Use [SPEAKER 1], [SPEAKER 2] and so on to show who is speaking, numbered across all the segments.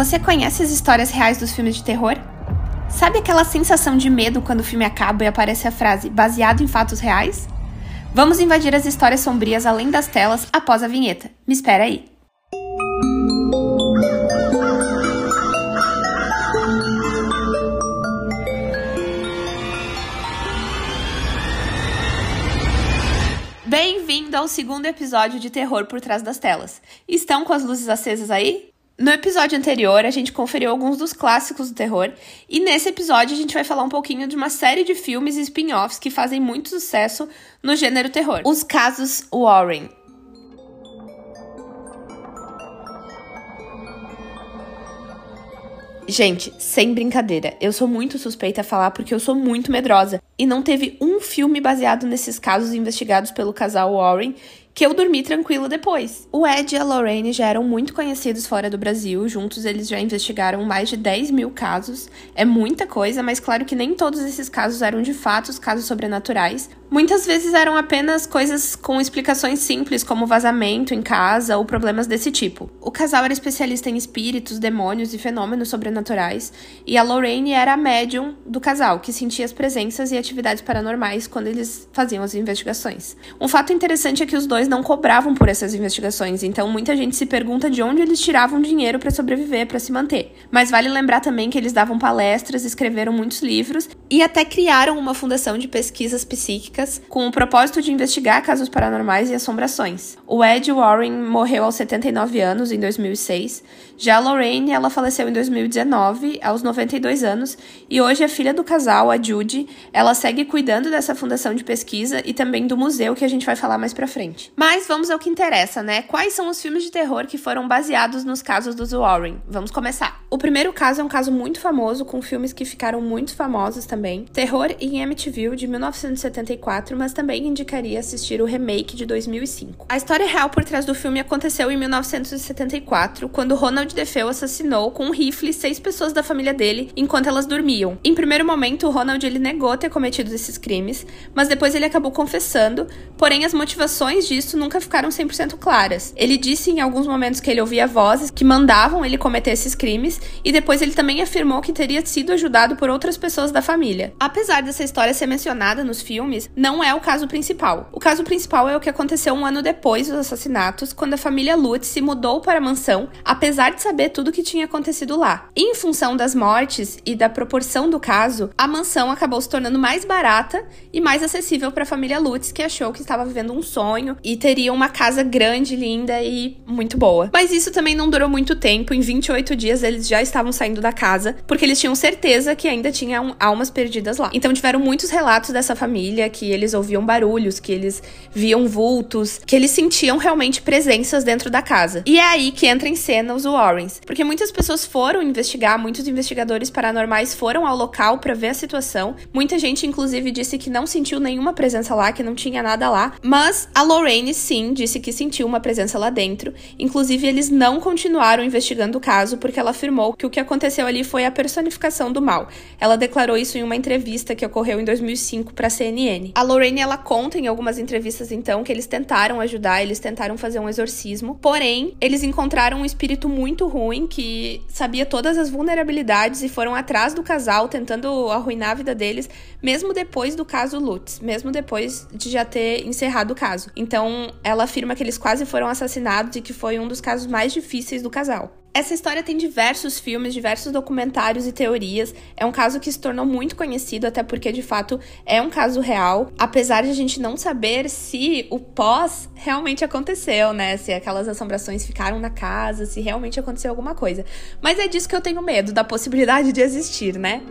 [SPEAKER 1] Você conhece as histórias reais dos filmes de terror? Sabe aquela sensação de medo quando o filme acaba e aparece a frase baseado em fatos reais? Vamos invadir as histórias sombrias além das telas após a vinheta. Me espera aí. Bem-vindo ao segundo episódio de Terror por Trás das Telas. Estão com as luzes acesas aí? No episódio anterior, a gente conferiu alguns dos clássicos do terror, e nesse episódio a gente vai falar um pouquinho de uma série de filmes e spin-offs que fazem muito sucesso no gênero terror. Os casos Warren. Gente, sem brincadeira, eu sou muito suspeita a falar porque eu sou muito medrosa. E não teve um filme baseado nesses casos investigados pelo casal Warren que eu dormi tranquilo depois. O Ed e a Lorraine já eram muito conhecidos fora do Brasil, juntos eles já investigaram mais de 10 mil casos. É muita coisa, mas claro que nem todos esses casos eram de fato os casos sobrenaturais. Muitas vezes eram apenas coisas com explicações simples, como vazamento em casa ou problemas desse tipo. O casal era especialista em espíritos, demônios e fenômenos sobrenaturais, e a Lorraine era a médium do casal, que sentia as presenças e atividades paranormais quando eles faziam as investigações. Um fato interessante é que os dois não cobravam por essas investigações, então muita gente se pergunta de onde eles tiravam dinheiro para sobreviver, para se manter. Mas vale lembrar também que eles davam palestras, escreveram muitos livros e até criaram uma fundação de pesquisas psíquicas com o propósito de investigar casos paranormais e assombrações. O Ed Warren morreu aos 79 anos em 2006. Já a Lorraine, ela faleceu em 2019, aos 92 anos, e hoje a filha do casal, a Judy, ela segue cuidando dessa fundação de pesquisa e também do museu que a gente vai falar mais pra frente. Mas vamos ao que interessa, né? Quais são os filmes de terror que foram baseados nos casos dos Warren? Vamos começar. O primeiro caso é um caso muito famoso, com filmes que ficaram muito famosos também. Terror em Amityville, de 1974 mas também indicaria assistir o remake de 2005. A história real por trás do filme aconteceu em 1974, quando Ronald DeFeo assassinou com um rifle seis pessoas da família dele enquanto elas dormiam. Em primeiro momento, Ronald ele negou ter cometido esses crimes, mas depois ele acabou confessando, porém as motivações disso nunca ficaram 100% claras. Ele disse em alguns momentos que ele ouvia vozes que mandavam ele cometer esses crimes e depois ele também afirmou que teria sido ajudado por outras pessoas da família. Apesar dessa história ser mencionada nos filmes, não é o caso principal. O caso principal é o que aconteceu um ano depois dos assassinatos, quando a família Lutz se mudou para a mansão, apesar de saber tudo o que tinha acontecido lá. Em função das mortes e da proporção do caso, a mansão acabou se tornando mais barata e mais acessível para a família Lutz, que achou que estava vivendo um sonho e teria uma casa grande, linda e muito boa. Mas isso também não durou muito tempo, em 28 dias eles já estavam saindo da casa, porque eles tinham certeza que ainda tinham almas perdidas lá. Então tiveram muitos relatos dessa família que eles ouviam barulhos, que eles viam vultos, que eles sentiam realmente presenças dentro da casa. E é aí que entra em cena os Warrens, porque muitas pessoas foram investigar, muitos investigadores paranormais foram ao local para ver a situação. Muita gente inclusive disse que não sentiu nenhuma presença lá, que não tinha nada lá, mas a Lorraine sim disse que sentiu uma presença lá dentro. Inclusive eles não continuaram investigando o caso porque ela afirmou que o que aconteceu ali foi a personificação do mal. Ela declarou isso em uma entrevista que ocorreu em 2005 para a CNN. A Lorraine ela conta em algumas entrevistas então que eles tentaram ajudar, eles tentaram fazer um exorcismo, porém eles encontraram um espírito muito ruim que sabia todas as vulnerabilidades e foram atrás do casal tentando arruinar a vida deles, mesmo depois do caso Lutz, mesmo depois de já ter encerrado o caso. Então ela afirma que eles quase foram assassinados e que foi um dos casos mais difíceis do casal. Essa história tem diversos filmes, diversos documentários e teorias. É um caso que se tornou muito conhecido, até porque de fato é um caso real, apesar de a gente não saber se o pós realmente aconteceu, né? Se aquelas assombrações ficaram na casa, se realmente aconteceu alguma coisa. Mas é disso que eu tenho medo, da possibilidade de existir, né?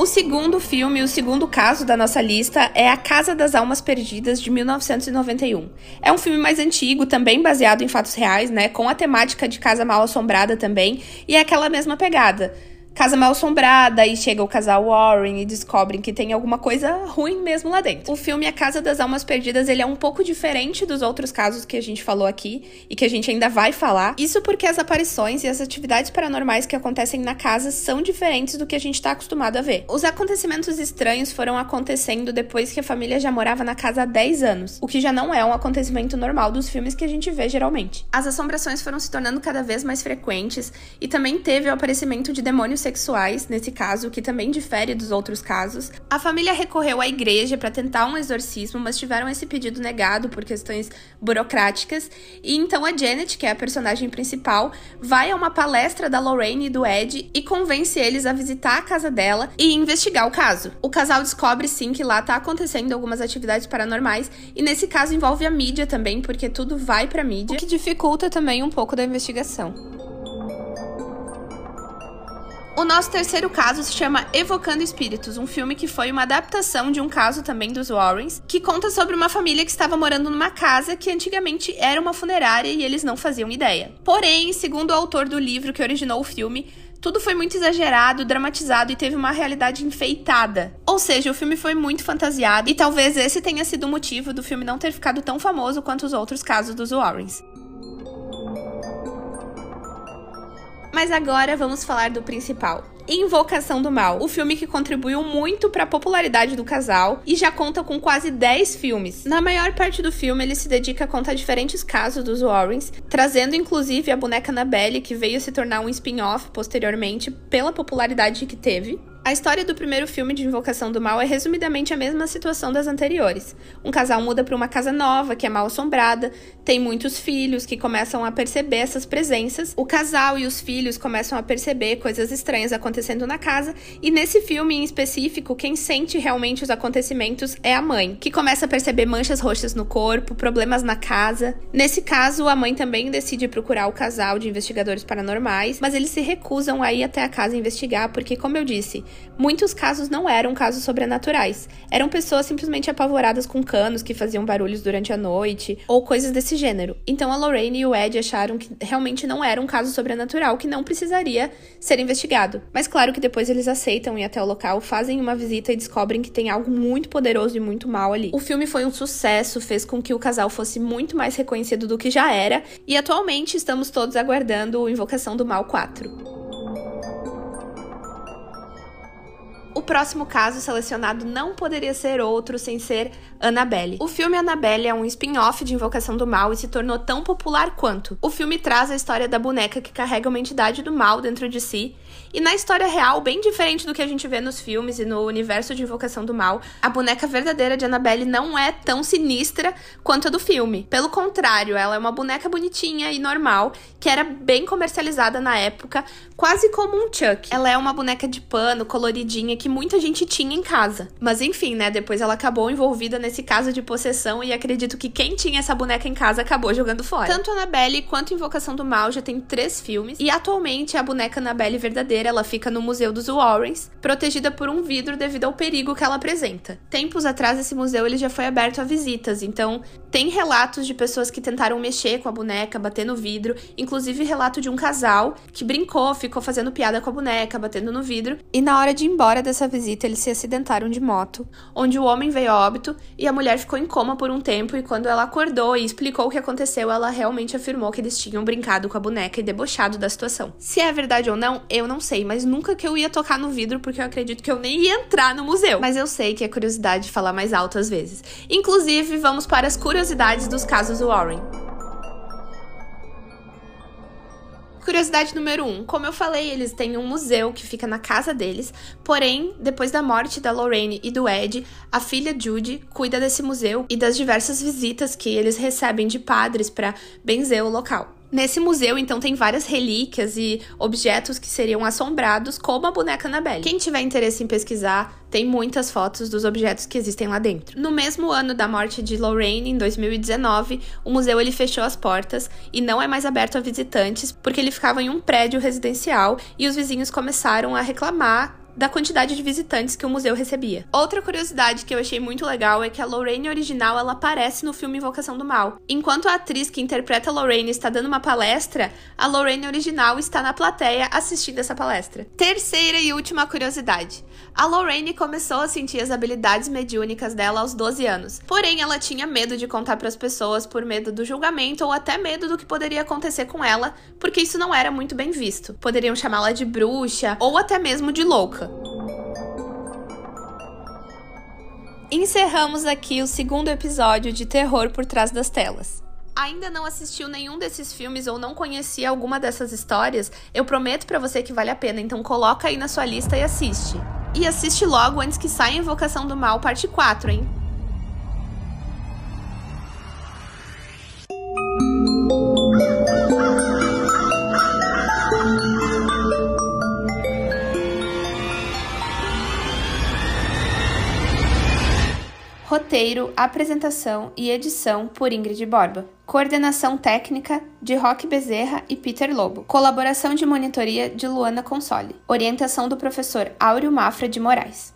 [SPEAKER 1] O segundo filme, o segundo caso da nossa lista é A Casa das Almas Perdidas, de 1991. É um filme mais antigo, também baseado em fatos reais, né? Com a temática de casa mal assombrada também, e é aquela mesma pegada casa mal assombrada e chega o casal Warren e descobrem que tem alguma coisa ruim mesmo lá dentro. O filme A Casa das Almas Perdidas, ele é um pouco diferente dos outros casos que a gente falou aqui e que a gente ainda vai falar. Isso porque as aparições e as atividades paranormais que acontecem na casa são diferentes do que a gente está acostumado a ver. Os acontecimentos estranhos foram acontecendo depois que a família já morava na casa há 10 anos, o que já não é um acontecimento normal dos filmes que a gente vê geralmente. As assombrações foram se tornando cada vez mais frequentes e também teve o aparecimento de demônios sexuais, nesse caso, que também difere dos outros casos. A família recorreu à igreja para tentar um exorcismo, mas tiveram esse pedido negado por questões burocráticas. E então a Janet, que é a personagem principal, vai a uma palestra da Lorraine e do Ed e convence eles a visitar a casa dela e investigar o caso. O casal descobre sim que lá tá acontecendo algumas atividades paranormais e nesse caso envolve a mídia também, porque tudo vai pra mídia, o que dificulta também um pouco da investigação. O nosso terceiro caso se chama Evocando Espíritos, um filme que foi uma adaptação de um caso também dos Warrens, que conta sobre uma família que estava morando numa casa que antigamente era uma funerária e eles não faziam ideia. Porém, segundo o autor do livro que originou o filme, tudo foi muito exagerado, dramatizado e teve uma realidade enfeitada. Ou seja, o filme foi muito fantasiado e talvez esse tenha sido o motivo do filme não ter ficado tão famoso quanto os outros casos dos Warrens. Mas agora vamos falar do principal. Invocação do Mal, o filme que contribuiu muito para a popularidade do casal e já conta com quase 10 filmes. Na maior parte do filme, ele se dedica a contar diferentes casos dos Warrens, trazendo inclusive a boneca Annabelle, que veio se tornar um spin-off posteriormente pela popularidade que teve. A história do primeiro filme de Invocação do Mal é resumidamente a mesma situação das anteriores. Um casal muda para uma casa nova, que é mal assombrada, tem muitos filhos que começam a perceber essas presenças. O casal e os filhos começam a perceber coisas estranhas acontecendo na casa, e nesse filme em específico, quem sente realmente os acontecimentos é a mãe, que começa a perceber manchas roxas no corpo, problemas na casa. Nesse caso, a mãe também decide procurar o casal de investigadores paranormais, mas eles se recusam a ir até a casa investigar, porque, como eu disse, Muitos casos não eram casos sobrenaturais. Eram pessoas simplesmente apavoradas com canos que faziam barulhos durante a noite ou coisas desse gênero. Então a Lorraine e o Ed acharam que realmente não era um caso sobrenatural que não precisaria ser investigado. Mas claro que depois eles aceitam ir até o local, fazem uma visita e descobrem que tem algo muito poderoso e muito mal ali. O filme foi um sucesso, fez com que o casal fosse muito mais reconhecido do que já era, e atualmente estamos todos aguardando o Invocação do Mal 4. Próximo caso selecionado não poderia ser outro sem ser Annabelle. O filme Annabelle é um spin-off de Invocação do Mal e se tornou tão popular quanto. O filme traz a história da boneca que carrega uma entidade do mal dentro de si, e na história real, bem diferente do que a gente vê nos filmes e no universo de Invocação do Mal, a boneca verdadeira de Annabelle não é tão sinistra quanto a do filme. Pelo contrário, ela é uma boneca bonitinha e normal, que era bem comercializada na época, quase como um Chuck. Ela é uma boneca de pano, coloridinha, que muita gente tinha em casa. Mas enfim, né? Depois ela acabou envolvida nesse caso de possessão e acredito que quem tinha essa boneca em casa acabou jogando fora. Tanto Annabelle quanto Invocação do Mal já tem três filmes e atualmente a boneca Annabelle verdadeira ela fica no Museu dos Warrens, protegida por um vidro devido ao perigo que ela apresenta. Tempos atrás esse museu ele já foi aberto a visitas, então tem relatos de pessoas que tentaram mexer com a boneca, bater no vidro, inclusive relato de um casal que brincou, ficou fazendo piada com a boneca, batendo no vidro, e na hora de ir embora dessa visita eles se acidentaram de moto, onde o homem veio a óbito e a mulher ficou em coma por um tempo e quando ela acordou e explicou o que aconteceu, ela realmente afirmou que eles tinham brincado com a boneca e debochado da situação. Se é verdade ou não, eu não sei, mas nunca que eu ia tocar no vidro porque eu acredito que eu nem ia entrar no museu. Mas eu sei que é curiosidade falar mais alto às vezes. Inclusive, vamos para as curiosidades curiosidades dos casos Warren. Curiosidade número 1. Um, como eu falei, eles têm um museu que fica na casa deles. Porém, depois da morte da Lorraine e do Ed, a filha Judy cuida desse museu e das diversas visitas que eles recebem de padres para benzer o local. Nesse museu, então, tem várias relíquias e objetos que seriam assombrados, como a boneca Annabelle. Quem tiver interesse em pesquisar, tem muitas fotos dos objetos que existem lá dentro. No mesmo ano da morte de Lorraine, em 2019, o museu ele fechou as portas e não é mais aberto a visitantes, porque ele ficava em um prédio residencial e os vizinhos começaram a reclamar da quantidade de visitantes que o museu recebia. Outra curiosidade que eu achei muito legal é que a Lorraine original ela aparece no filme Invocação do Mal. Enquanto a atriz que interpreta a Lorraine está dando uma palestra, a Lorraine original está na plateia assistindo essa palestra. Terceira e última curiosidade. A Lorraine começou a sentir as habilidades mediúnicas dela aos 12 anos. Porém, ela tinha medo de contar para as pessoas por medo do julgamento ou até medo do que poderia acontecer com ela, porque isso não era muito bem visto. Poderiam chamá-la de bruxa ou até mesmo de louca. Encerramos aqui o segundo episódio de Terror por Trás das Telas. Ainda não assistiu nenhum desses filmes ou não conhecia alguma dessas histórias? Eu prometo para você que vale a pena, então coloca aí na sua lista e assiste. E assiste logo antes que saia Invocação do Mal parte 4, hein? Roteiro, apresentação e edição por Ingrid Borba. Coordenação técnica de Roque Bezerra e Peter Lobo. Colaboração de monitoria de Luana Console. Orientação do professor Áureo Mafra de Moraes.